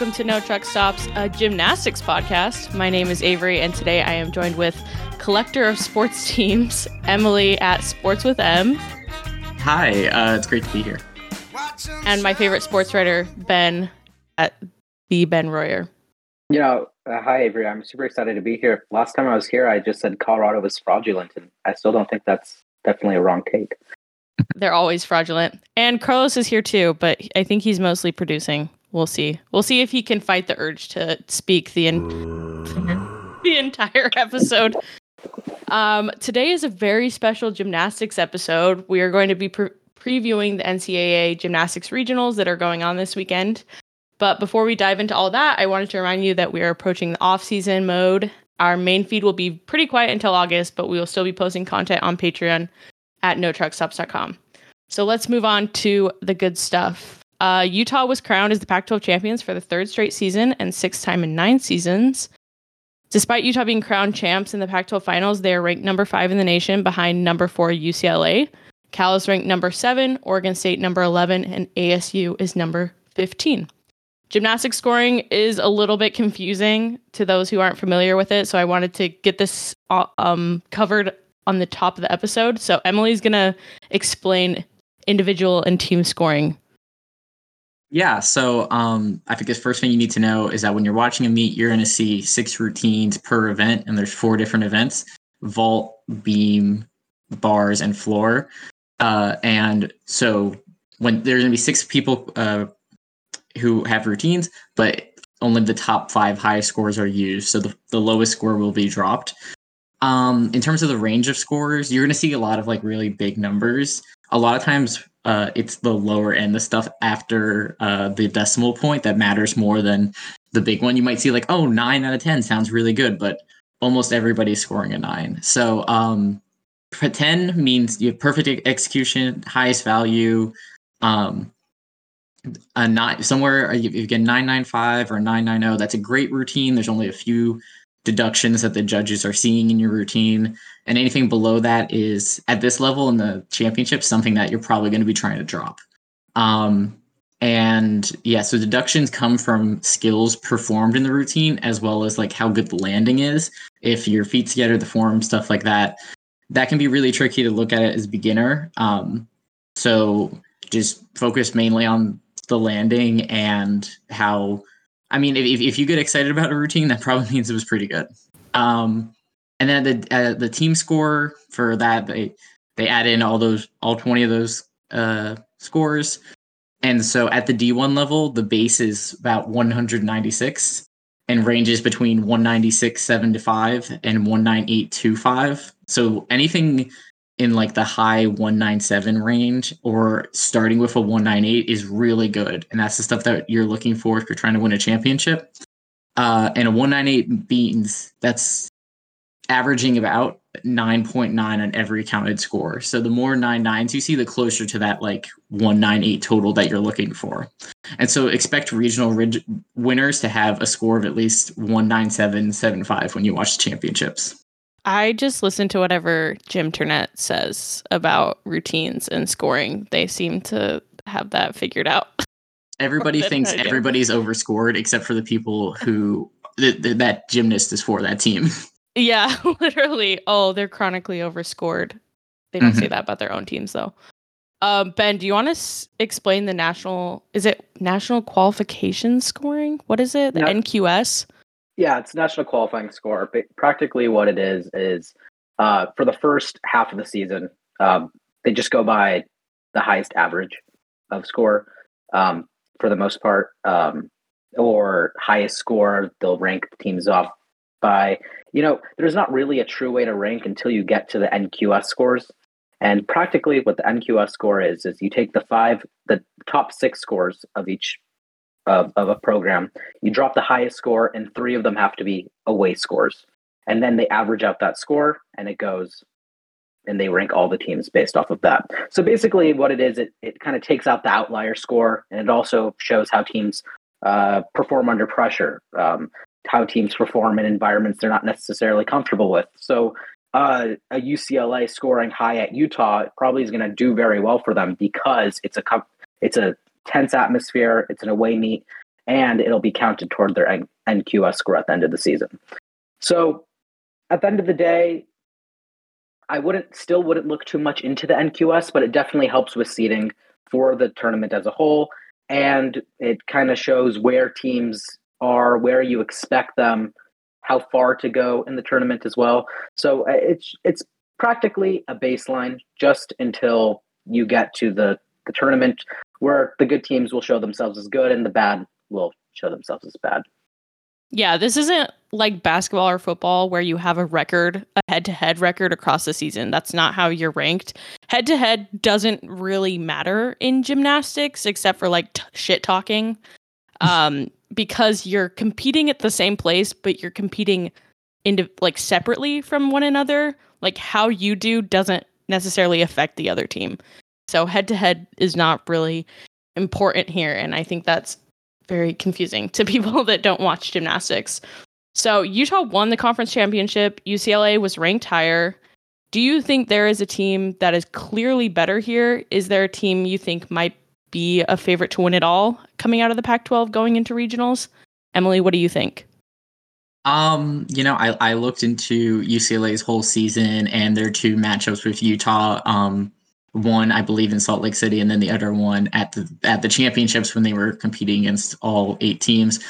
welcome to No Truck Stops, a gymnastics podcast. My name is Avery, and today I am joined with collector of sports teams, Emily at Sports with M. Hi, uh, it's great to be here. And my favorite sports writer, Ben at the Ben Royer. You know, uh, hi Avery. I'm super excited to be here. Last time I was here, I just said Colorado was fraudulent, and I still don't think that's definitely a wrong take. They're always fraudulent. And Carlos is here too, but I think he's mostly producing. We'll see. We'll see if he can fight the urge to speak the in- the entire episode. Um, today is a very special gymnastics episode. We are going to be pre- previewing the NCAA gymnastics regionals that are going on this weekend. But before we dive into all that, I wanted to remind you that we are approaching the off-season mode. Our main feed will be pretty quiet until August, but we will still be posting content on Patreon at notruckstops.com. So let's move on to the good stuff. Uh, Utah was crowned as the Pac 12 champions for the third straight season and sixth time in nine seasons. Despite Utah being crowned champs in the Pac 12 finals, they are ranked number five in the nation behind number four UCLA. Cal is ranked number seven, Oregon State number 11, and ASU is number 15. Gymnastics scoring is a little bit confusing to those who aren't familiar with it, so I wanted to get this uh, um, covered on the top of the episode. So Emily's going to explain individual and team scoring yeah, so um, I think the first thing you need to know is that when you're watching a meet, you're going to see six routines per event, and there's four different events: vault, beam, bars, and floor. Uh, and so when there's going to be six people uh, who have routines, but only the top five highest scores are used, so the, the lowest score will be dropped. Um, in terms of the range of scores, you're going to see a lot of like really big numbers. A lot of times uh, it's the lower end, the stuff after uh, the decimal point that matters more than the big one. You might see like, oh, nine out of 10 sounds really good, but almost everybody's scoring a nine. So um, 10 means you have perfect execution, highest value. Um, a not somewhere if you get 995 or 990 that's a great routine there's only a few deductions that the judges are seeing in your routine. And anything below that is at this level in the championship, something that you're probably going to be trying to drop. Um, and yeah, so deductions come from skills performed in the routine as well as like how good the landing is. If your feet together, the form, stuff like that, that can be really tricky to look at it as beginner. Um, so just focus mainly on the landing and how I mean, if, if you get excited about a routine, that probably means it was pretty good. Um, and then the uh, the team score for that they they add in all those all twenty of those uh, scores, and so at the D one level, the base is about one hundred ninety six and ranges between one ninety six seven to five and one nine eight two five. So anything in like the high 197 range or starting with a 198 is really good. And that's the stuff that you're looking for if you're trying to win a championship. Uh, and a 198 means that's averaging about 9.9 on every counted score. So the more nine nines you see, the closer to that like 198 total that you're looking for. And so expect regional rig- winners to have a score of at least 197.75 when you watch the championships. I just listen to whatever Gymternet says about routines and scoring. They seem to have that figured out. Everybody thinks everybody's overscored except for the people who th- th- that gymnast is for that team. Yeah, literally. Oh, they're chronically overscored. They don't mm-hmm. say that about their own teams though. Um, ben, do you want to s- explain the national? Is it national qualification scoring? What is it? The no. NQS. Yeah, it's national qualifying score. But practically, what it is is uh, for the first half of the season, um, they just go by the highest average of score um, for the most part, um, or highest score. They'll rank teams off by. You know, there's not really a true way to rank until you get to the NQS scores. And practically, what the NQS score is is you take the five, the top six scores of each of, of a program, you drop the highest score, and three of them have to be away scores. And then they average out that score, and it goes, and they rank all the teams based off of that. So basically, what it is, it, it kind of takes out the outlier score, and it also shows how teams uh, perform under pressure, um, how teams perform in environments they're not necessarily comfortable with. So uh, a UCLA scoring high at Utah probably is going to do very well for them because it's a it's a tense atmosphere. It's an away meet, and it'll be counted toward their NQS score at the end of the season. So at the end of the day, I wouldn't still wouldn't look too much into the NQS, but it definitely helps with seeding for the tournament as a whole. And it kind of shows where teams are, where you expect them, how far to go in the tournament as well. So uh, it's it's practically a baseline just until you get to the, the tournament where the good teams will show themselves as good and the bad will show themselves as bad. Yeah, this isn't like basketball or football where you have a record, a head to head record across the season. That's not how you're ranked. Head to head doesn't really matter in gymnastics except for like t- shit talking. Um, because you're competing at the same place, but you're competing into like separately from one another. Like how you do doesn't necessarily affect the other team. So head to head is not really important here. And I think that's very confusing to people that don't watch gymnastics. So Utah won the conference championship. UCLA was ranked higher. Do you think there is a team that is clearly better here? Is there a team you think might be a favorite to win it all coming out of the Pac 12 going into regionals? Emily, what do you think? Um, you know, I, I looked into UCLA's whole season and their two matchups with Utah. Um, one I believe in Salt Lake City, and then the other one at the at the championships when they were competing against all eight teams.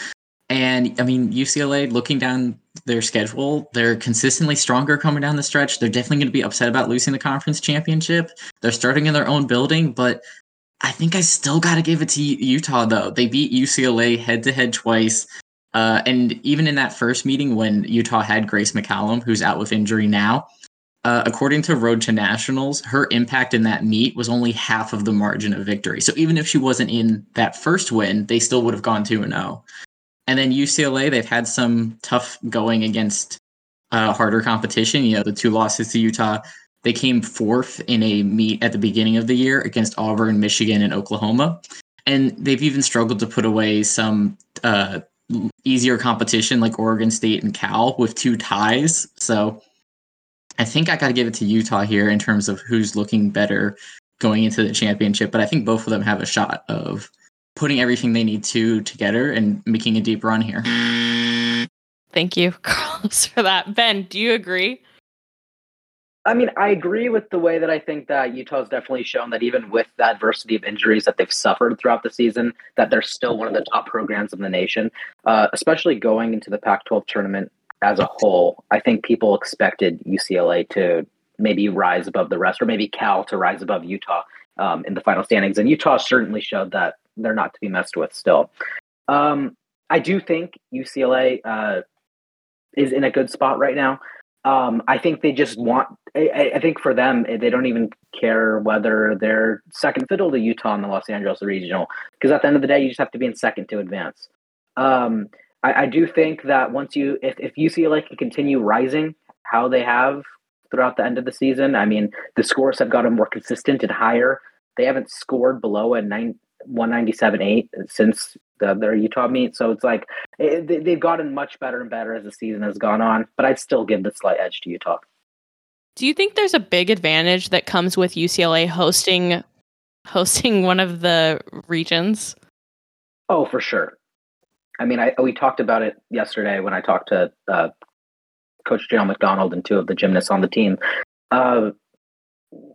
And I mean, UCLA, looking down their schedule, they're consistently stronger coming down the stretch. They're definitely going to be upset about losing the conference championship. They're starting in their own building, but I think I still got to give it to Utah, though. They beat UCLA head to head twice. Uh, and even in that first meeting when Utah had Grace McCallum, who's out with injury now, uh, according to Road to Nationals, her impact in that meet was only half of the margin of victory. So even if she wasn't in that first win, they still would have gone 2 and 0. And then UCLA, they've had some tough going against uh, harder competition. You know, the two losses to Utah, they came fourth in a meet at the beginning of the year against Auburn, Michigan, and Oklahoma. And they've even struggled to put away some uh, easier competition like Oregon State and Cal with two ties. So I think I got to give it to Utah here in terms of who's looking better going into the championship. But I think both of them have a shot of putting everything they need to together and making a deep run here. Thank you, Carlos, for that. Ben, do you agree? I mean, I agree with the way that I think that Utah's definitely shown that even with the adversity of injuries that they've suffered throughout the season, that they're still one of the top programs in the nation, uh, especially going into the Pac 12 tournament as a whole. I think people expected UCLA to maybe rise above the rest, or maybe Cal to rise above Utah um, in the final standings. And Utah certainly showed that they're not to be messed with still. Um, I do think UCLA uh, is in a good spot right now. Um, I think they just want. I, I, think for them, they don't even care whether they're second fiddle to Utah in the Los Angeles Regional, because at the end of the day, you just have to be in second to advance. Um, I, I, do think that once you, if, if UCLA can continue rising how they have throughout the end of the season, I mean, the scores have gotten more consistent and higher. They haven't scored below a nine, 197.8 since the, their Utah meet. So it's like eh, eh, it, they've gotten much better and better as the season has gone on. But I'd still give the slight edge to Utah. Do you think there's a big advantage that comes with UCLA hosting hosting one of the regions? Oh, for sure. I mean, I we talked about it yesterday when I talked to uh, Coach Janelle McDonald and two of the gymnasts on the team. Uh,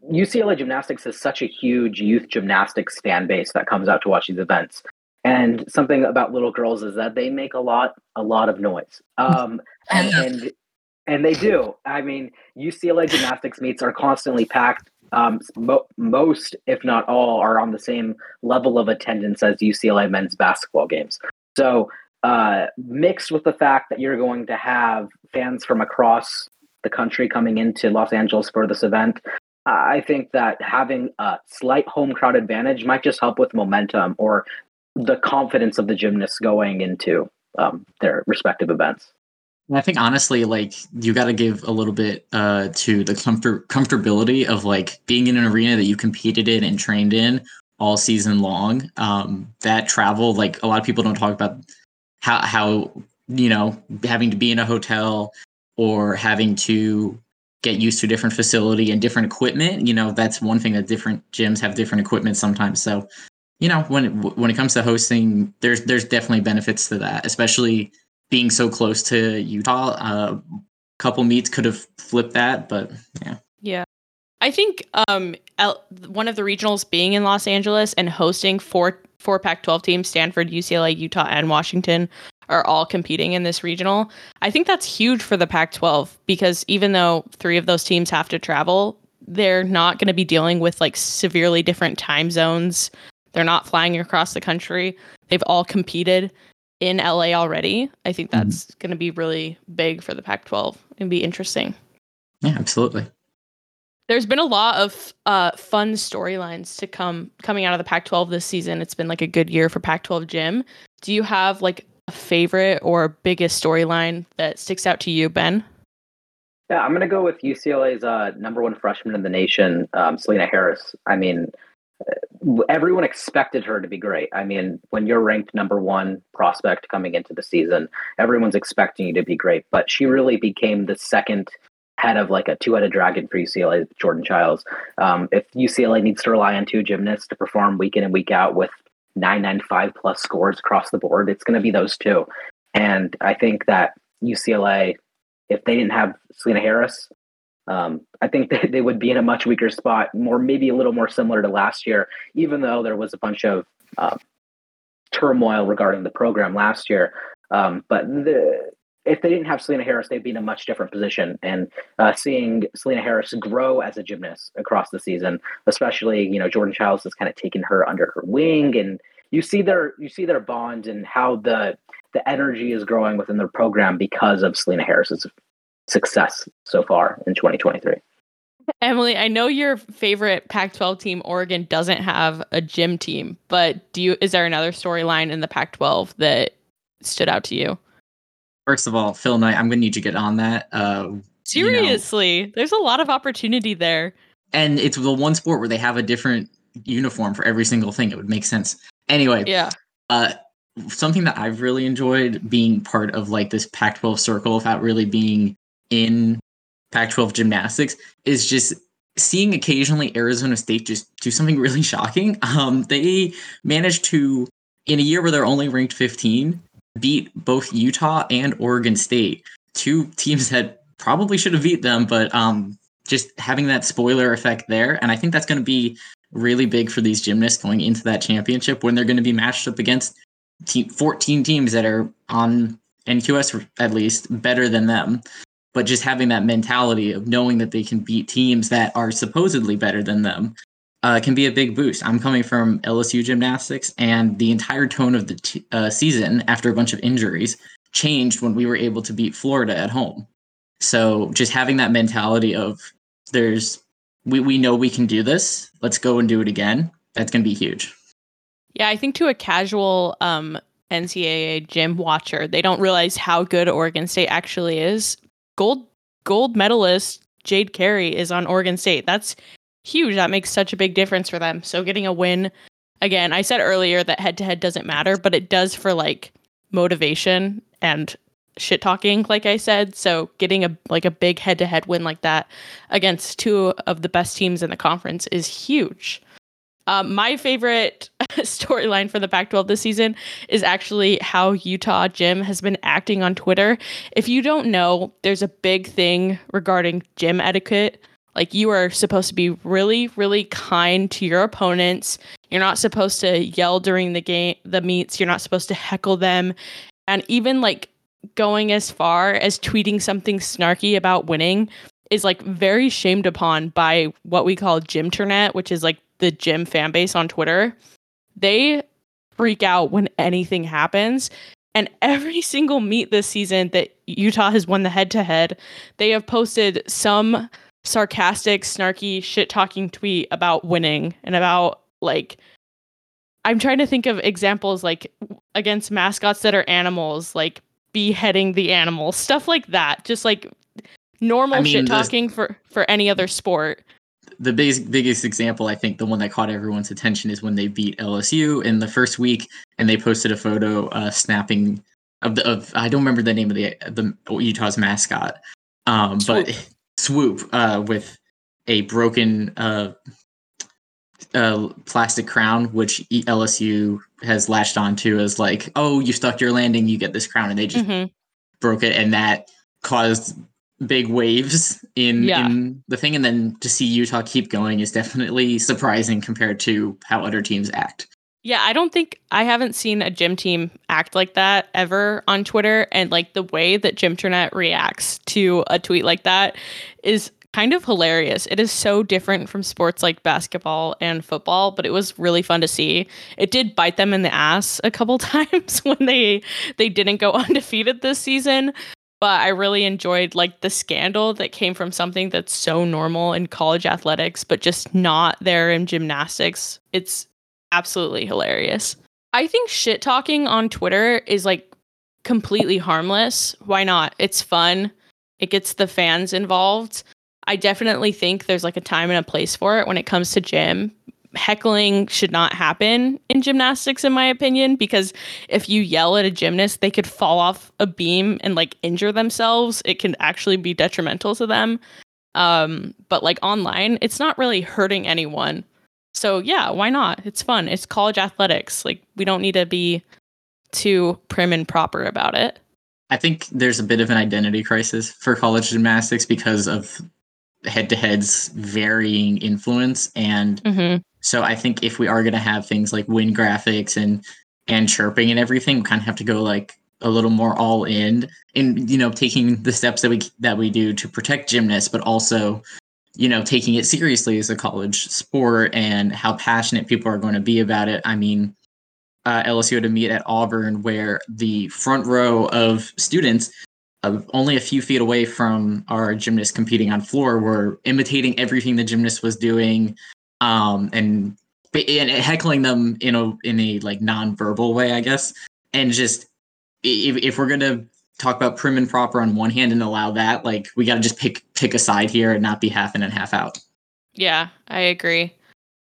UCLA gymnastics has such a huge youth gymnastics fan base that comes out to watch these events. And something about little girls is that they make a lot, a lot of noise. Um, and, and, and they do. I mean, UCLA gymnastics meets are constantly packed. Um, mo- most, if not all, are on the same level of attendance as UCLA men's basketball games. So, uh, mixed with the fact that you're going to have fans from across the country coming into Los Angeles for this event, I think that having a slight home crowd advantage might just help with momentum or the confidence of the gymnasts going into um, their respective events. I think honestly, like you got to give a little bit uh, to the comfort comfortability of like being in an arena that you competed in and trained in all season long. Um, that travel, like a lot of people don't talk about how how you know having to be in a hotel or having to get used to a different facility and different equipment. You know, that's one thing that different gyms have different equipment sometimes. So you know, when when it comes to hosting, there's there's definitely benefits to that, especially being so close to Utah. A uh, couple meets could have flipped that, but yeah. I think um, L- one of the regionals being in Los Angeles and hosting four four Pac-12 teams, Stanford, UCLA, Utah, and Washington, are all competing in this regional. I think that's huge for the Pac-12 because even though three of those teams have to travel, they're not going to be dealing with like severely different time zones. They're not flying across the country. They've all competed in LA already. I think mm-hmm. that's mm-hmm. going to be really big for the Pac 12 and be interesting. Yeah, absolutely. There's been a lot of uh, fun storylines to come coming out of the Pac 12 this season. It's been like a good year for Pac 12 gym. Do you have like a favorite or biggest storyline that sticks out to you, Ben? Yeah, I'm to go with UCLA's uh, number one freshman in the nation, um, Selena Harris. I mean, everyone expected her to be great. I mean, when you're ranked number one prospect coming into the season, everyone's expecting you to be great. But she really became the second head of like a two-headed dragon for UCLA, Jordan Chiles. Um, if UCLA needs to rely on two gymnasts to perform week in and week out with 995 plus scores across the board, it's going to be those two. And I think that UCLA, if they didn't have Selena Harris, um, I think that they would be in a much weaker spot, more maybe a little more similar to last year, even though there was a bunch of uh, turmoil regarding the program last year. Um, but the, if they didn't have Selena Harris, they'd be in a much different position. And uh, seeing Selena Harris grow as a gymnast across the season, especially you know Jordan Chiles has kind of taken her under her wing, and you see their you see their bond and how the the energy is growing within their program because of Selena Harris's success so far in 2023. Emily, I know your favorite Pac-12 team, Oregon, doesn't have a gym team, but do you? Is there another storyline in the Pac-12 that stood out to you? First of all, Phil Knight, I'm going to need you to get on that. Uh, Seriously, you know, there's a lot of opportunity there, and it's the one sport where they have a different uniform for every single thing. It would make sense. Anyway, yeah. Uh, something that I've really enjoyed being part of like this Pac-12 circle without really being in Pac 12 gymnastics is just seeing occasionally Arizona State just do something really shocking. Um, they managed to, in a year where they're only ranked 15, beat both Utah and Oregon State, two teams that probably should have beat them, but um, just having that spoiler effect there. And I think that's going to be really big for these gymnasts going into that championship when they're going to be matched up against team, 14 teams that are on NQS at least better than them but just having that mentality of knowing that they can beat teams that are supposedly better than them uh, can be a big boost. I'm coming from LSU gymnastics, and the entire tone of the t- uh, season after a bunch of injuries changed when we were able to beat Florida at home. So just having that mentality of there's we, we know we can do this. Let's go and do it again. That's going to be huge. Yeah, I think to a casual um, NCAA gym watcher, they don't realize how good Oregon State actually is gold gold medalist Jade Carey is on Oregon State. That's huge. That makes such a big difference for them. So getting a win again, I said earlier that head to head doesn't matter, but it does for like motivation and shit talking like I said. So getting a like a big head to head win like that against two of the best teams in the conference is huge. Um, my favorite storyline for the Pac 12 this season is actually how Utah gym has been acting on Twitter. If you don't know, there's a big thing regarding gym etiquette. Like, you are supposed to be really, really kind to your opponents. You're not supposed to yell during the game, the meets. You're not supposed to heckle them. And even like going as far as tweeting something snarky about winning is like very shamed upon by what we call gymternet, which is like the gym fan base on Twitter, they freak out when anything happens. And every single meet this season that Utah has won the head to head, they have posted some sarcastic, snarky, shit talking tweet about winning and about like, I'm trying to think of examples like against mascots that are animals, like beheading the animals, stuff like that. Just like normal I mean, shit talking for for any other sport. The biggest biggest example, I think, the one that caught everyone's attention is when they beat LSU in the first week, and they posted a photo uh, snapping of the of I don't remember the name of the the Utah's mascot, um, but swoop uh, with a broken uh, uh, plastic crown, which LSU has latched onto as like, oh, you stuck your landing, you get this crown, and they just Mhm. broke it, and that caused big waves in Yeah. in the thing. And then to see Utah keep going is definitely surprising compared to how other teams act. Yeah, I don't think I haven't seen a gym team act like that ever on Twitter. And like the way that Gymternet reacts to a tweet like that is kind of hilarious. It is so different from sports like basketball and football, but it was really fun to see. It did bite them in the ass a couple times when they they didn't go undefeated this season. But I really enjoyed like the scandal that came from something that's so normal in college athletics, but just not there in gymnastics. It's absolutely hilarious. I think shit talking on Twitter is like completely harmless. Why not? It's fun. It gets the fans involved. I definitely think there's like a time and a place for it when it comes to gym. Heckling should not happen in gymnastics, in my opinion, because if you yell at a gymnast, they could fall off a beam and like injure themselves. It can actually be detrimental to them. Um, but like online, it's not really hurting anyone. So yeah, why not? It's fun. It's college athletics. Like we don't need to be too prim and proper about it. I think there's a bit of an identity crisis for college gymnastics because of head to head's varying influence. And Mm-hmm. so I think if we are going to have things like wind graphics and and chirping and everything, we kind of have to go like a little more all in in you know taking the steps that we that we do to protect gymnasts, but also you know taking it seriously as a college sport and how passionate people are going to be about it. I mean, uh, LSU had a meet at Auburn where the front row of students, uh, only a few feet away from our gymnast competing on floor, were imitating everything the gymnast was doing, um, and and heckling them in a in a like non-verbal way, I guess. And just if, if we're gonna talk about prim and proper on one hand and allow that, like we got to just pick pick a side here and not be half in and half out. Yeah, I agree.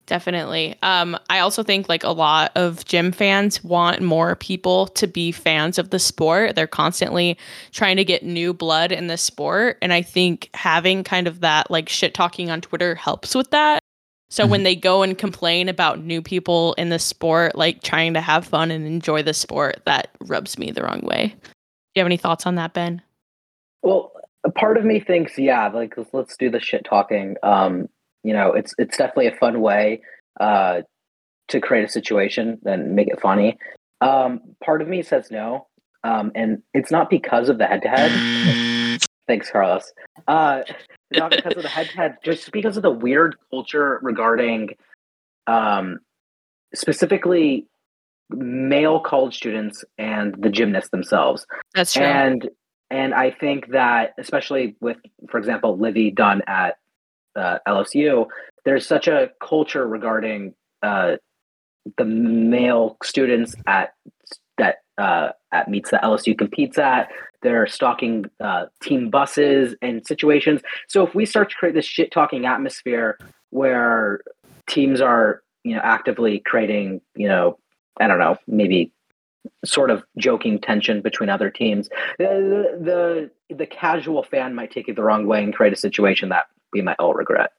Definitely. Um, I also think like a lot of gym fans want more people to be fans of the sport. They're constantly trying to get new blood in the sport. And I think having kind of that like shit talking on Twitter helps with that. So when they go and complain about new people in the sport, like trying to have fun and enjoy the sport, that rubs me the wrong way. Do you have any thoughts on that, Ben? Well, a part of me thinks, yeah, like let's, let's do the shit talking. Um, you know, it's it's definitely a fun way uh, to create a situation and make it funny. Um, part of me says no, um, and it's not because of the head to head. Thanks, Carlos. Uh, not because of the head to head, just because of the weird culture regarding, um, specifically male college students and the gymnasts themselves That's true. and and I think that especially with, for example, Livvy Dunne at uh, LSU, there's such a culture regarding uh, the male students at that uh, at meets that LSU competes at. They're stalking uh, team buses and situations. So if we start to create this shit talking atmosphere where teams are you know actively creating you know I don't know maybe sort of joking tension between other teams. The, the the casual fan might take it the wrong way and create a situation that we might all regret.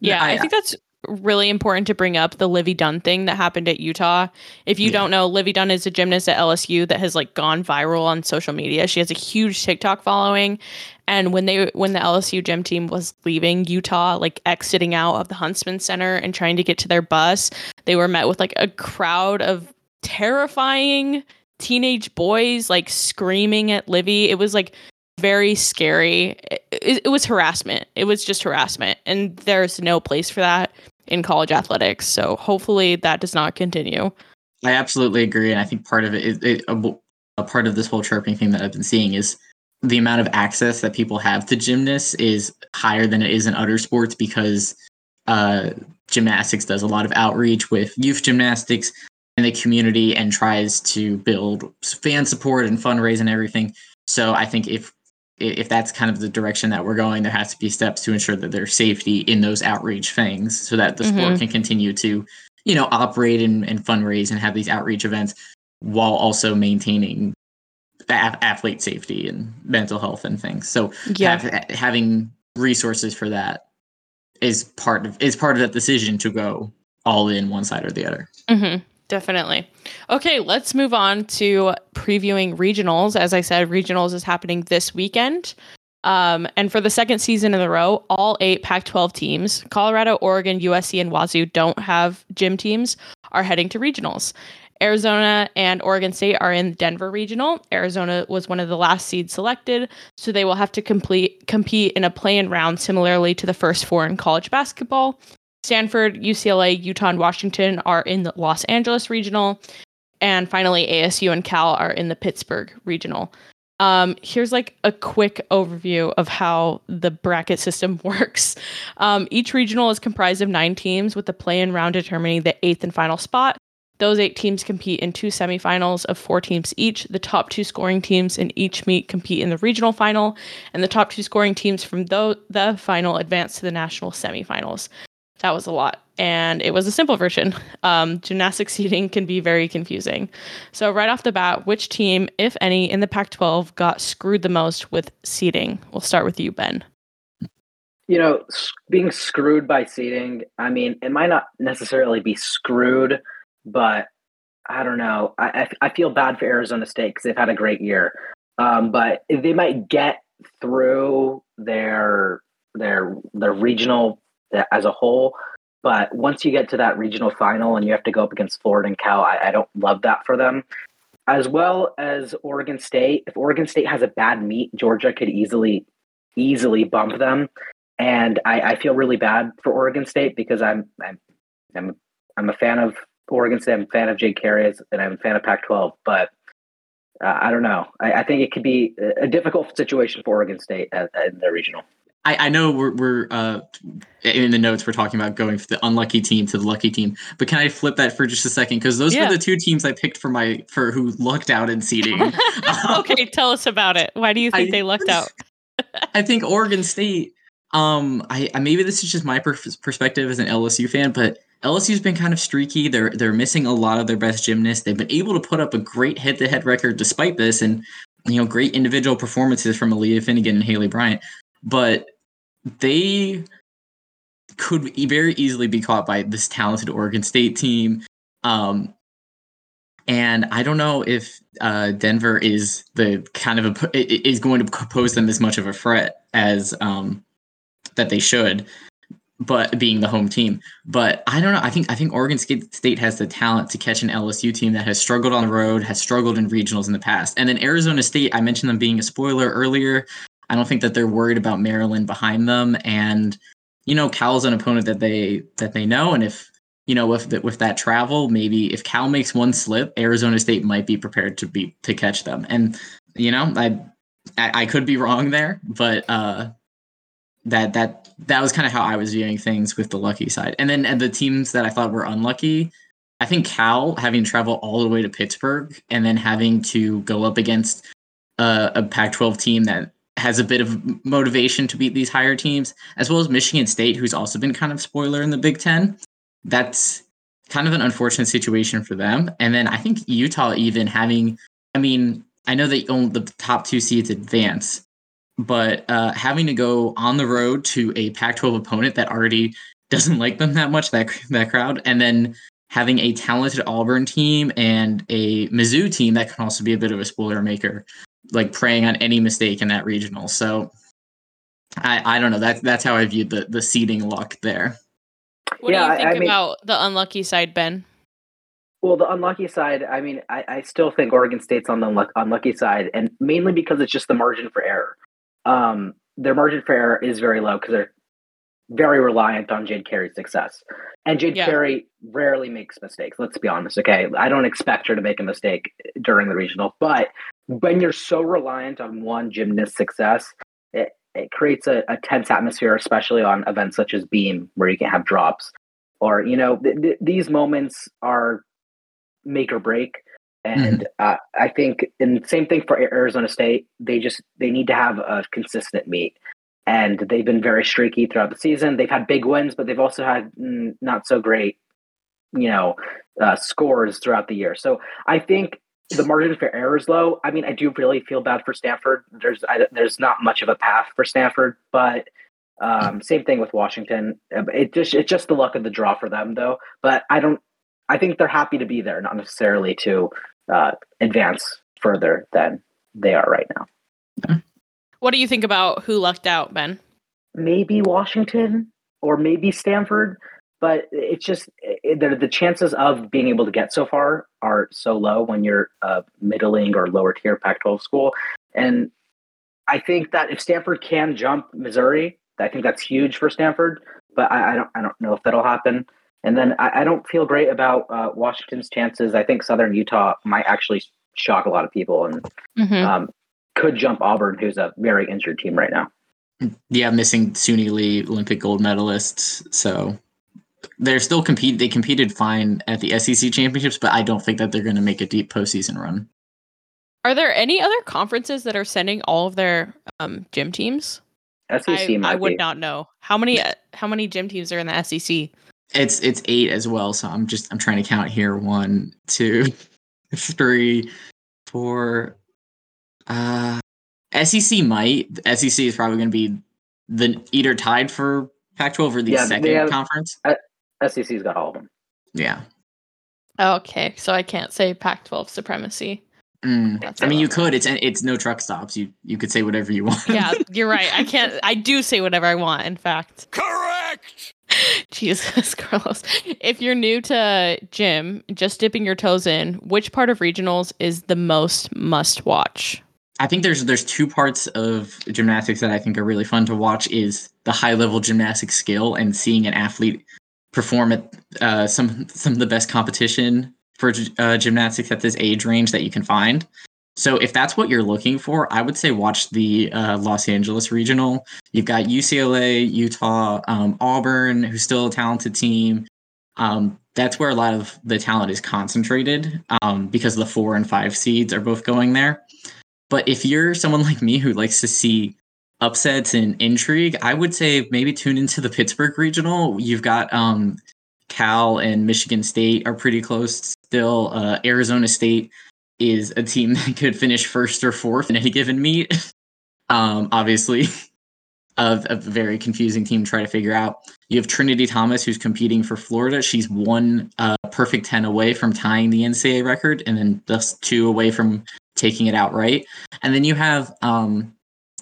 Yeah, I, I- think that's really important to bring up the Livvy Dunne thing that happened at Utah. If you Yeah. don't know, Livvy Dunne is a gymnast at LSU that has like gone viral on social media. She has a huge TikTok following. And when they when the LSU gym team was leaving Utah, like exiting out of the Huntsman Center and trying to get to their bus, they were met with like a crowd of terrifying teenage boys like screaming at Livvy. It was like very scary. It, it, was harassment. It was just harassment. And there's no place for that in college athletics. So hopefully that does not continue. I absolutely agree, and I think part of it is it, a, a part of this whole chirping thing that I've been seeing is the amount of access that people have to gymnasts is higher than it is in other sports because uh, gymnastics does a lot of outreach with youth gymnastics in the community and tries to build fan support and fundraise and everything. So I think if if that's kind of the direction that we're going, there has to be steps to ensure that there's safety in those outreach things so that the sport Mhm. can continue to you know operate and, and fundraise and have these outreach events while also maintaining athlete safety and mental health and things so Yeah. have, having resources for that is part of is part of that decision to go all in one side or the other. Mm-hmm. Definitely. Okay, let's move on to previewing regionals. As I said, regionals is happening this weekend. Um, and for the second season in a row, all eight Pac 12 teams, Colorado, Oregon, USC, and Wazoo, don't have gym teams, are heading to regionals. Arizona and Oregon State are in Denver regional. Arizona was one of the last seeds selected, so they will have to complete compete in a play-in round similarly to the first four in college basketball. Stanford, UCLA, Utah, and Washington are in the Los Angeles regional. And finally, ASU and Cal are in the Pittsburgh regional. Um, here's like a quick overview of how the bracket system works. Um, each regional is comprised of nine teams, with the play in round determining the eighth and final spot. Those eight teams compete in two semifinals of four teams each. The top two scoring teams in each meet compete in the regional final, and the top two scoring teams from the, the final advance to the national semifinals. That was a lot. And it was a simple version. Um, seeding can be very confusing. So, right off the bat, which team, if any, in the Pac 12 got screwed the most with seeding? We'll start with you, Ben. You know, being screwed by seating, I mean, it might not necessarily be screwed, but I don't know. I, I, feel bad for Arizona State because they've had a great year. Um, but they might get through their their their regional as a whole. But once you get to that regional final and you have to go up against Florida and Cal, I, I don't love that for them. As well as Oregon State. If Oregon State has a bad meet, Georgia could easily easily bump them. And I, I feel really bad for Oregon State because I'm I'm I'm I'm a fan of Oregon State. I'm a fan of Jade Carey, and I'm a fan of Pac-12. But uh, I don't know. I, I, think it could be a difficult situation for Oregon State at, in their regional. I, I know we're, we're uh, in the notes we're talking about going from the unlucky team to the lucky team, but can I flip that for just a second? Because those yeah. were the two teams I picked for my for who lucked out in seeding. okay, tell us about it. Why do you think I, they lucked out? I think Oregon State. Um, I, I maybe this is just my per- perspective as an LSU fan, but LSU's been kind of streaky. They're they're missing a lot of their best gymnasts. They've been able to put up a great head-to-head record despite this, and you know, great individual performances from Aleah Finnegan and Haleigh Bryant. But they could very easily be caught by this talented Oregon State team. Um, and I don't know if uh, Denver is the kind of a is going to pose them as much of a threat as um, that they should but being the home team. But I don't know. I think I think Oregon State has the talent to catch an LSU team that has struggled on the road, has struggled in regionals in the past. And then Arizona State, I mentioned them being a spoiler earlier. I don't think that they're worried about Maryland behind them. And you know, Cal's an opponent that they that they know. And if you know, with the, with that travel, maybe if Cal makes one slip, Arizona State might be prepared to be to catch them. And you know, I I, I could be wrong there, but uh, that that that was kind of how I was viewing things with the lucky side. And then and the teams that I thought were unlucky, I think Cal having to travel all the way to Pittsburgh and then having to go up against uh, a, a Pac-12 team that has a bit of motivation to beat these higher teams, as well as Michigan State, who's also been kind of spoiler in the Big Ten. That's kind of an unfortunate situation for them. And then I think Utah even having, I mean, I know that only the top two seeds advance, but uh, having to go on the road to a Pac-12 opponent that already doesn't like them that much, that that crowd, and then having a talented Auburn team and a Mizzou team that can also be a bit of a spoiler maker, like preying on any mistake in that regional. So I, I don't know. That's that's how I viewed the the seeding luck there. What yeah, do you think I mean, about the unlucky side, Ben? Well, the unlucky side, I mean, I, I still think Oregon State's on the unlucky side, and mainly because it's just the margin for error um, their margin for error is very low because they're very reliant on Jade Carey's success. And Jade yeah. Carey rarely makes mistakes. Let's be honest. Okay. I don't expect her to make a mistake during the regional, but when you're so reliant on one gymnast success, it, it creates a, a tense atmosphere, especially on events such as Beam, where you can have drops. Or, you know, th- th- these moments are make or break. And mm-hmm. uh, I think, and same thing for Arizona State. They just they need to have a consistent meet, and they've been very streaky throughout the season. They've had big wins, but they've also had mm, not so great, you know, uh, scores throughout the year. So I think the margin for error is low. I mean, I do really feel bad for Stanford. There's I, there's not much of a path for Stanford, but Um, same thing with Washington. It just it's just the luck of the draw for them, though. But I don't. I think they're happy to be there, not necessarily to uh, advance further than they are right now. What do you think about who lucked out, Ben? Maybe Washington or maybe Stanford, but it's just it, the, the chances of being able to get so far are so low when you're a middling or lower tier Pac-12 school, and I think that if Stanford can jump Missouri, I think that's huge for Stanford. But I, I don't I don't know if that'll happen. And then I, I don't feel great about uh, Washington's chances. I think Southern Utah might actually shock a lot of people and Mhm. um, could jump Auburn, who's a very injured team right now. Yeah, missing Suni Lee, Olympic gold medalist. So they're still compete. They competed fine at the SEC championships, but I don't think that they're going to make a deep postseason run. Are there any other conferences that are sending all of their um, gym teams? SEC I, might I would be. not know how many how many gym teams are in the SEC. It's it's eight as well. So I'm just I'm trying to count here. One, two, three, four. Uh, SEC might. The SEC is probably going to be the either tied for Pac-12 or the Yeah, second have- conference. SEC's got all of them. Yeah. Okay, so I can't say Pac-12 supremacy. Mm. I mean, you could. It's it's no truck stops. You you could say whatever you want. Yeah, you're right. I can't. I do say whatever I want. In fact, Correct! Jesus, Carlos. If you're new to gym, just dipping your toes in, which part of regionals is the most must watch? I think there's there's two parts of gymnastics that I think are really fun to watch is the high level gymnastic skill and seeing an athlete perform at uh, some some of the best competition for uh, gymnastics at this age range that you can find. So if that's what you're looking for, I would say watch the uh, Los Angeles regional. You've got UCLA, Utah, um, Auburn, who's still a talented team. Um, that's where a lot of the talent is concentrated um, because the four and five seeds are both going there. But if you're someone like me who likes to see upsets and intrigue, I would say maybe tune into the Pittsburgh regional. You've got um, Cal and Michigan State are pretty close still. Uh, Arizona State is a team that could finish first or fourth in any given meet. um, obviously, a, a very confusing team to try to figure out. You have Trinity Thomas, who's competing for Florida. She's one uh, perfect 10 away from tying the NCAA record, and then thus two away from taking it outright. And then you have um,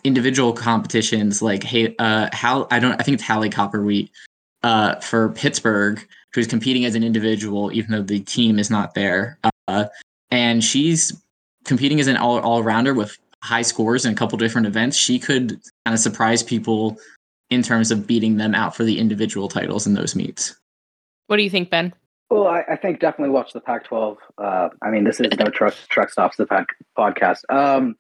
individual competitions like hey, uh, Hal. I don't. I think it's Hallie Copperwheat uh, for Pittsburgh, who's competing as an individual, even though the team is not there. Uh, and she's competing as an all all rounder with high scores in a couple different events. She could kind of surprise people in terms of beating them out for the individual titles in those meets. What do you think, Ben? Well, I, I think definitely watch the Pac-12. Uh, I mean, this is no truck truck stops the pac- podcast. Um,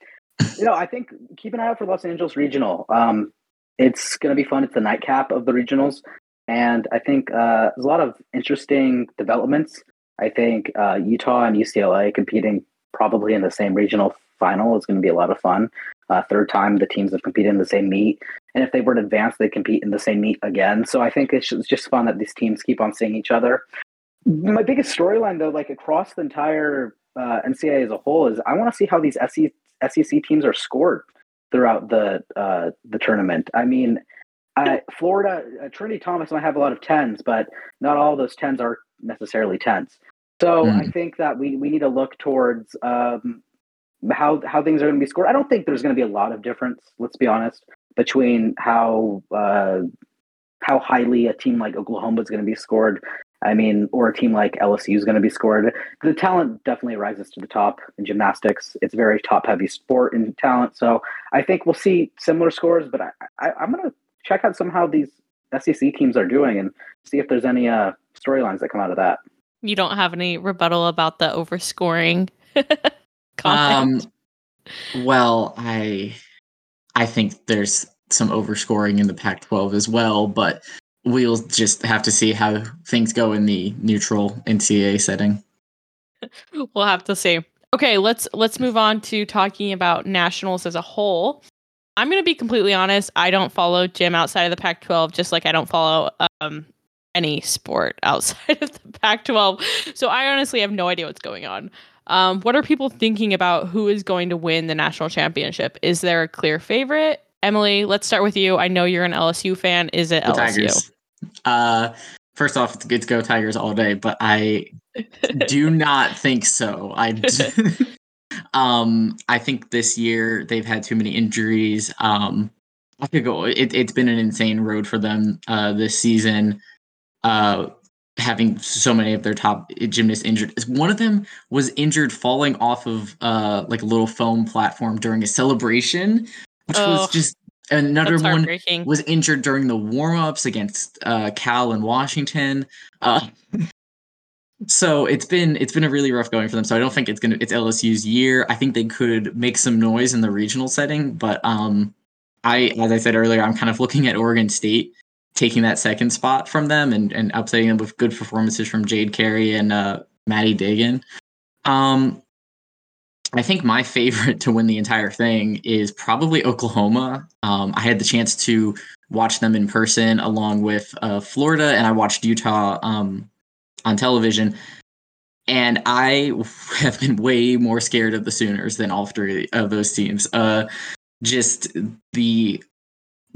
you know, I think keep an eye out for Los Angeles Regional. Um, it's going to be fun. It's the nightcap of the regionals, and I think uh, there's a lot of interesting developments. I think uh, Utah and UCLA competing probably in the same regional final is going to be a lot of fun. Uh, third time the teams have competed in the same meet, and if they were to advance, they compete in the same meet again. So I think it's just- fun that these teams keep on seeing each other. My biggest storyline, though, like across the entire uh, NCAA as a whole, is I want to see how these SEC, teams are scored throughout the uh, the tournament. I mean, uh, Florida, uh, Trinity Thomas might have a lot of tens, but not all those tens are necessarily tens. So Mm. I think that we we need to look towards um, how how things are going to be scored. I don't think there's going to be a lot of difference. Let's be honest between how uh, how highly a team like Oklahoma is going to be scored. I mean, or a team like LSU is going to be scored. The talent definitely rises to the top in gymnastics. It's a very top heavy sport in talent. So I think we'll see similar scores, but I, I, I'm going to check out somehow how these SEC teams are doing and see if there's any uh, storylines that come out of that. You don't have any rebuttal about the overscoring Um, well, I I think there's some overscoring in the Pac-12 as well, but we'll just have to see how things go in the neutral NCAA setting. we'll have to see. Okay, let's let's move on to talking about nationals as a whole. I'm going to be completely honest, I don't follow gym outside of the Pac-12 just like I don't follow um any sport outside of the Pac-12. So I honestly have no idea what's going on. Um, what are people thinking about who is going to win the national championship? Is there a clear favorite? Emily, let's start with you. I know you're an LSU fan. Is it The LSU? Tigers. Uh, first off, it's good to go Tigers all day, but I do not think so. I um I think this year they've had too many injuries. Um I could go it, it's been an insane road for them uh this season. Uh having so many of their top gymnasts injured. One of them was injured falling off of uh like a little foam platform during a celebration, which was just another one was injured during the warm-ups against uh, Cal and Washington. Uh, so it's been it's been a really rough going for them. So I don't think it's gonna it's LSU's year. I think they could make some noise in the regional setting, but um, I as I said earlier, I'm kind of looking at Oregon State taking that second spot from them and and upsetting them with good performances from Jade Carey and uh, Maddie Dagan. Um, I think my favorite to win the entire thing is probably Oklahoma. Um, I had the chance to watch them in person along with uh, Florida, and I watched Utah um, on television. And I have been way more scared of the Sooners than all three of those teams. Uh, just the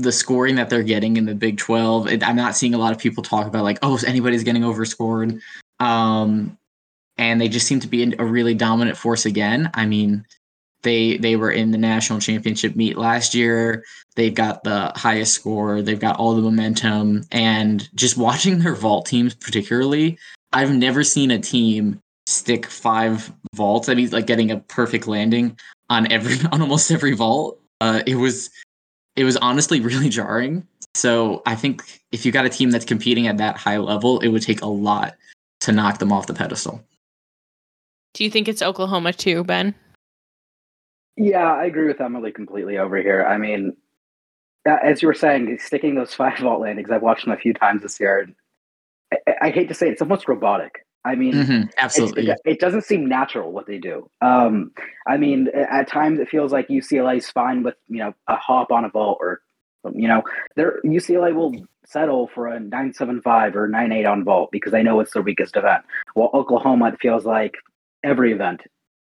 the scoring that they're getting in the Big Twelve. It, I'm not seeing a lot of people talk about like, oh, anybody's getting overscored. Um, and they just seem to be a really dominant force again. I mean, they they were in the national championship meet last year. They've got the highest score. They've got all the momentum, and just watching their vault teams, particularly, I've never seen a team stick five vaults. I mean, like getting a perfect landing on every on almost every vault. Uh, it was it was honestly really jarring. So I think if you got a team that's competing at that high level, it would take a lot to knock them off the pedestal. Do you think it's Oklahoma too, Ben? Yeah, I agree with Emily completely over here. I mean, uh, as you were saying, sticking those five vault landings, I've watched them a few times this year. and I, I hate to say it, it's almost robotic. I mean, Mhm, absolutely. it, it doesn't seem natural what they do. Um, I mean, at times it feels like UCLA is fine with you know a hop on a vault or you know, their UCLA will settle for a nine seven five or nine eight on vault because they know it's their weakest event. While Oklahoma, it feels like every event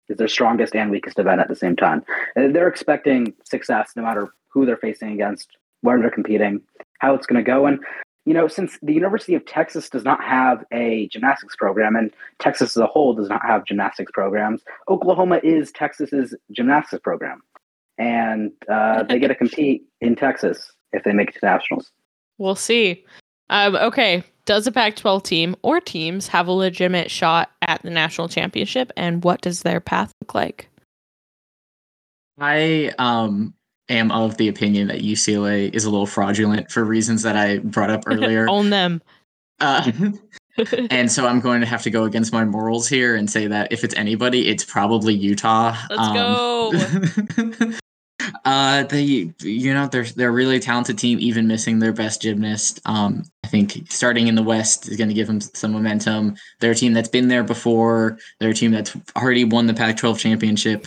is their strongest and weakest event at the same time. And They're expecting success no matter who they're facing against, where they're competing, how it's going to go. And, you know, since the University of Texas does not have a gymnastics program and Texas as a whole does not have gymnastics programs, Oklahoma is Texas's gymnastics program. And uh, they get to compete in Texas if they make it to nationals. We'll see. Um, okay. Does a Pac 12 team or teams have a legitimate shot at the national championship? And what does their path look like? I um am of the opinion that UCLA is a little fraudulent for reasons that I brought up earlier. Own them. uh, and so I'm going to have to go against my morals here and say that if it's anybody, it's probably Utah. Let's go. uh, they, you know, they're they're a really talented team, even missing their best gymnast. Um, I think starting in the West is going to give them some momentum. They're a team that's been there before. They're a team that's already won the Pac-12 championship.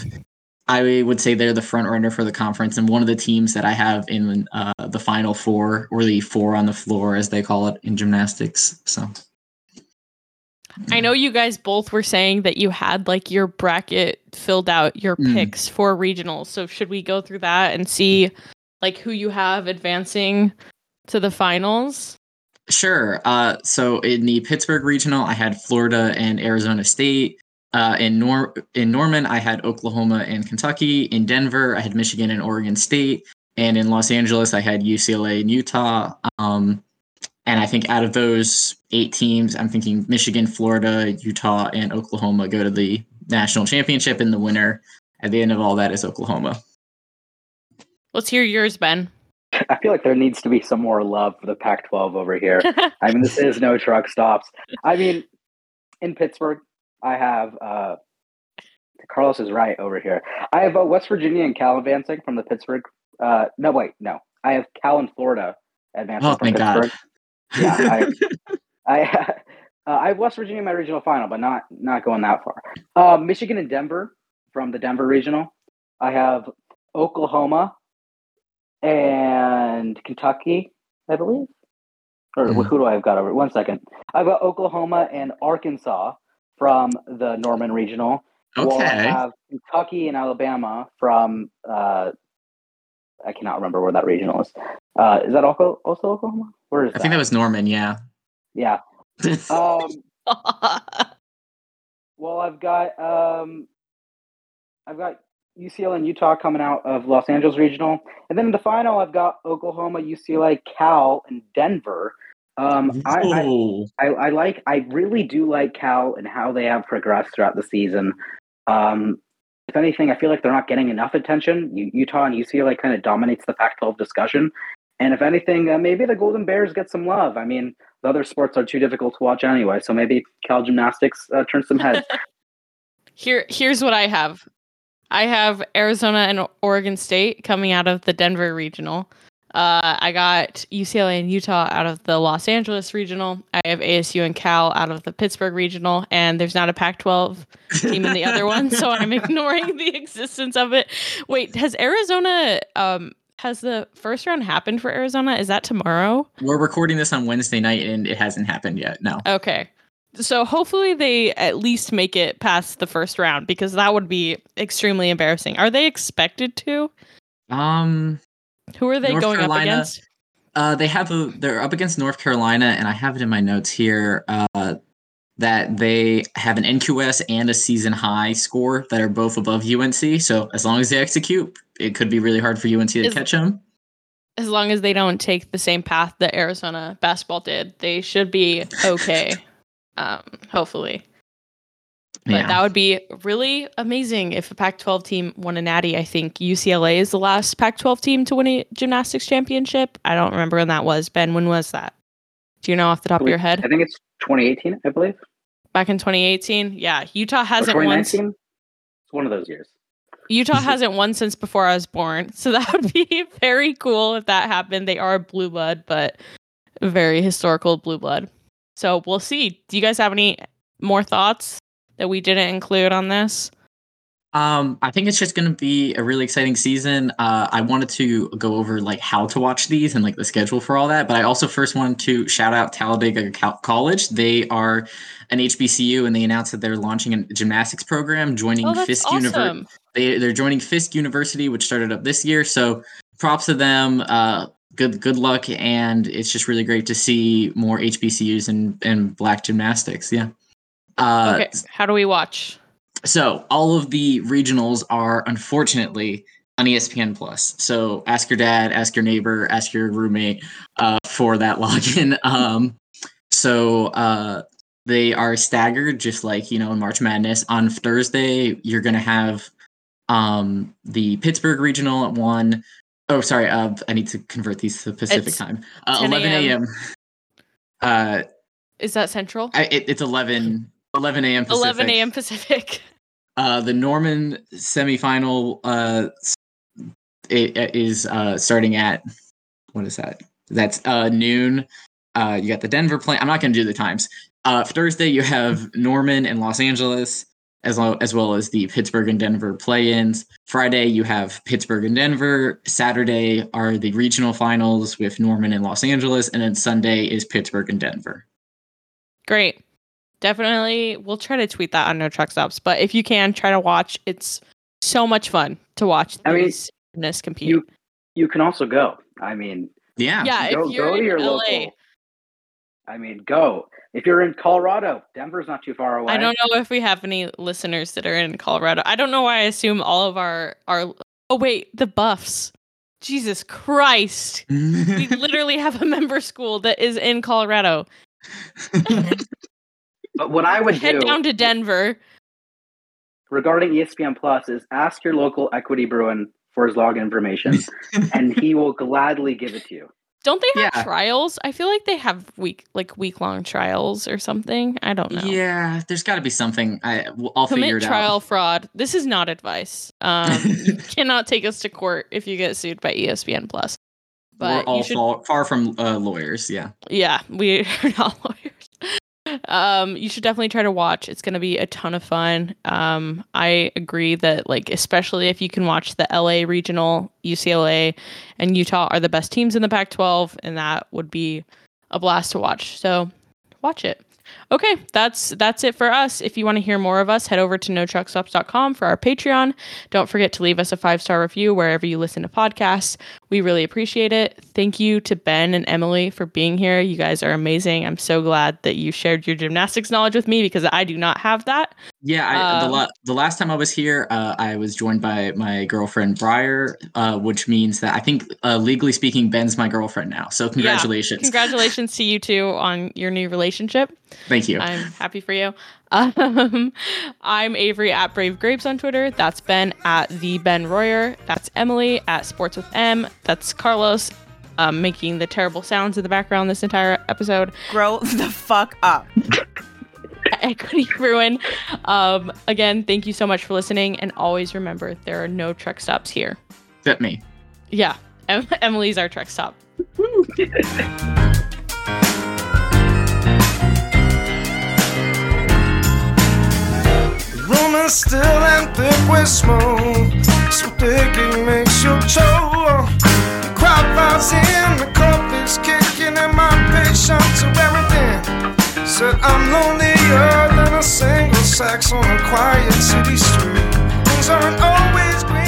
I would say they're the front runner for the conference and one of the teams that I have in uh, the final four or the four on the floor, as they call it in gymnastics. So. I know you guys both were saying that you had like your bracket filled out your Mm. picks for regionals. So should we go through that and see like who you have advancing to the finals? Sure. Uh, so in the Pittsburgh regional, I had Florida and Arizona State. Uh, in Nor in Norman, I had Oklahoma and Kentucky. In Denver, I had Michigan and Oregon State. And in Los Angeles, I had UCLA and Utah. Um, and I think out of those eight teams, I'm thinking Michigan, Florida, Utah, and Oklahoma go to the national championship. And the winner at the end of all that is Oklahoma. Let's hear yours, Ben. I feel like there needs to be some more love for the Pac 12 over here. I mean, this is no truck stops. I mean, in Pittsburgh, I have uh, Carlos is right over here. I have uh, West Virginia and Cal advancing from the Pittsburgh. Uh, no, wait, no. I have Cal and Florida advancing Oh, from thank God. Pittsburgh. Yeah, I, uh, I have West Virginia in my regional final, but not not going that far. Uh, Michigan and Denver from the Denver regional. I have Oklahoma and Kentucky, I believe. Or Mhm. who do I have got over? One second. I've got Oklahoma and Arkansas from the Norman regional. While I Okay. have Kentucky and Alabama from uh, I cannot remember where that regional is. Uh, is that also also Oklahoma? Where is I think that was Norman. Yeah. Yeah. Um, well, I've got um, I've got UCLA and Utah coming out of Los Angeles Regional, and then in the final, I've got Oklahoma, UCLA, Cal, and Denver. Um, I, I, I, I like, I really do like Cal and how they have progressed throughout the season. Um, if anything, I feel like they're not getting enough attention. Utah and UCLA kind of dominates the Pac-12 discussion, and if anything, uh, maybe the Golden Bears get some love. I mean, the other sports are too difficult to watch anyway, so maybe Cal gymnastics uh, turns some heads. Here, here's what I have. I have Arizona and Oregon State coming out of the Denver regional. Uh, I got UCLA and Utah out of the Los Angeles regional. I have ASU and Cal out of the Pittsburgh regional, and there's not a Pac-12 team in the other one, so I'm ignoring the existence of it. Wait, has Arizona? Um, has the first round happened for Arizona? Is that tomorrow? We're recording this on Wednesday night, and it hasn't happened yet. No. Okay. So hopefully they at least make it past the first round because that would be extremely embarrassing. Are they expected to? Um. Who are they North going Carolina. up against? Uh, they have a. They're up against North Carolina, and I have it in my notes here. Uh, that they have an NQS and a season high score that are both above UNC. So as long as they execute, it could be really hard for UNC to catch them. As long as they don't take the same path that Arizona basketball did, they should be okay. um, hopefully. But Yeah. that would be really amazing if a Pac-12 team won a natty. I think UCLA is the last Pac-12 team to win a gymnastics championship. I don't remember when that was. Ben, when was that? Do you know off the top of your head? I think it's 2018, I believe. Back in 2018. Yeah, Utah hasn't won. 2019. It's one of those years. Utah hasn't won since before I was born, so that would be very cool if that happened. They are blue blood, but very historical blue blood. So we'll see. Do you guys have any more thoughts that we didn't include on this? Um, I think it's just going to be a really exciting season. Uh, I wanted to go over like how to watch these and like the schedule for all that, but I also first wanted to shout out Talladega College. They are an HBCU and they announced that they're launching a gymnastics program, joining Oh, Fisk University. They they're joining Fisk University, which started up this year. So props to them. Uh, good good luck, and it's just really great to see more HBCUs and and black gymnastics. Yeah. Uh, Okay, how do we watch? so all of the regionals are unfortunately on ESPN Plus. So ask your dad, ask your neighbor, ask your roommate uh, for that login. Um, so uh, they are staggered, just like you know in March Madness. On Thursday, you're gonna have um, the Pittsburgh regional at one. Oh, sorry. Uh, I need to convert these to Pacific It's time. Uh, 11 a.m. Uh, Is that Central? I- it, it's 11 11 a.m. Pacific. 11 a.m. Pacific. Uh, the Norman semifinal uh, it, it is uh, starting at what is that? That's uh, noon. Uh, you got the Denver play. I'm not going to do the times. Uh, Thursday you have Norman and Los Angeles, as well as well as the Pittsburgh and Denver play-ins. Friday you have Pittsburgh and Denver. Saturday are the regional finals with Norman and Los Angeles, and then Sunday is Pittsburgh and Denver. Great. Definitely, we'll try to tweet that on No Truck Stops. But if you can, try to watch. It's so much fun to watch I mean, these gymnasts compete. You you can also go. I mean, Yeah. yeah, go, if you're go to in your LA, local. I mean, go. If you're in Colorado, Denver's not too far away. I don't know if we have any listeners that are in Colorado. I don't know why I assume all of our our. Oh wait, the Buffs. Jesus Christ. We literally have a member school that is in Colorado. But what I would Head do down to Denver. regarding ESPN Plus is ask your local Equity Bruin for his login information, and he will gladly give it to you. Don't they have Yeah. trials? I feel like they have week like week long trials or something. I don't know. Yeah, there's got to be something. I'll figure Commit it trial out. Trial fraud. This is not advice. Um, you cannot take us to court if you get sued by ESPN Plus. We're But all should far, far from uh, lawyers. Yeah. Yeah, we are not lawyers. Um, you should definitely try to watch. It's going to be a ton of fun. Um, I agree that like especially if you can watch the LA regional, UCLA and Utah are the best teams in the Pac-12 and that would be a blast to watch. So, watch it. Okay, that's that's it for us. If you want to hear more of us, head over to notruckstops.com for our Patreon. Don't forget to leave us a five-star review wherever you listen to podcasts. We really appreciate it. Thank you to Ben and Emily for being here. You guys are amazing. I'm so glad that you shared your gymnastics knowledge with me because I do not have that. Yeah, I, the, Um, la- the last time I was here, uh, I was joined by my girlfriend Briar, uh, which means that I think uh, legally speaking, Ben's my girlfriend now. So congratulations. Congratulations to you two on your new relationship. Thank you. I'm happy for you. Um, I'm Avery at Brave Grapes on Twitter. That's Ben at the Ben Royer. That's Emily at Sports with M. That's Carlos um, making the terrible sounds in the background this entire episode. Grow the fuck up. Equity Ruin. Um, again, thank you so much for listening. And always remember there are no truck stops here. Fit me. Yeah, em- Emily's our truck stop. Room is still and thick with smoke. So thick it makes you choke. The crowd vibes in, the coffee's kicking, and my patience are everything. Said I'm lonelier than a single sax on a quiet city street. Things aren't always green.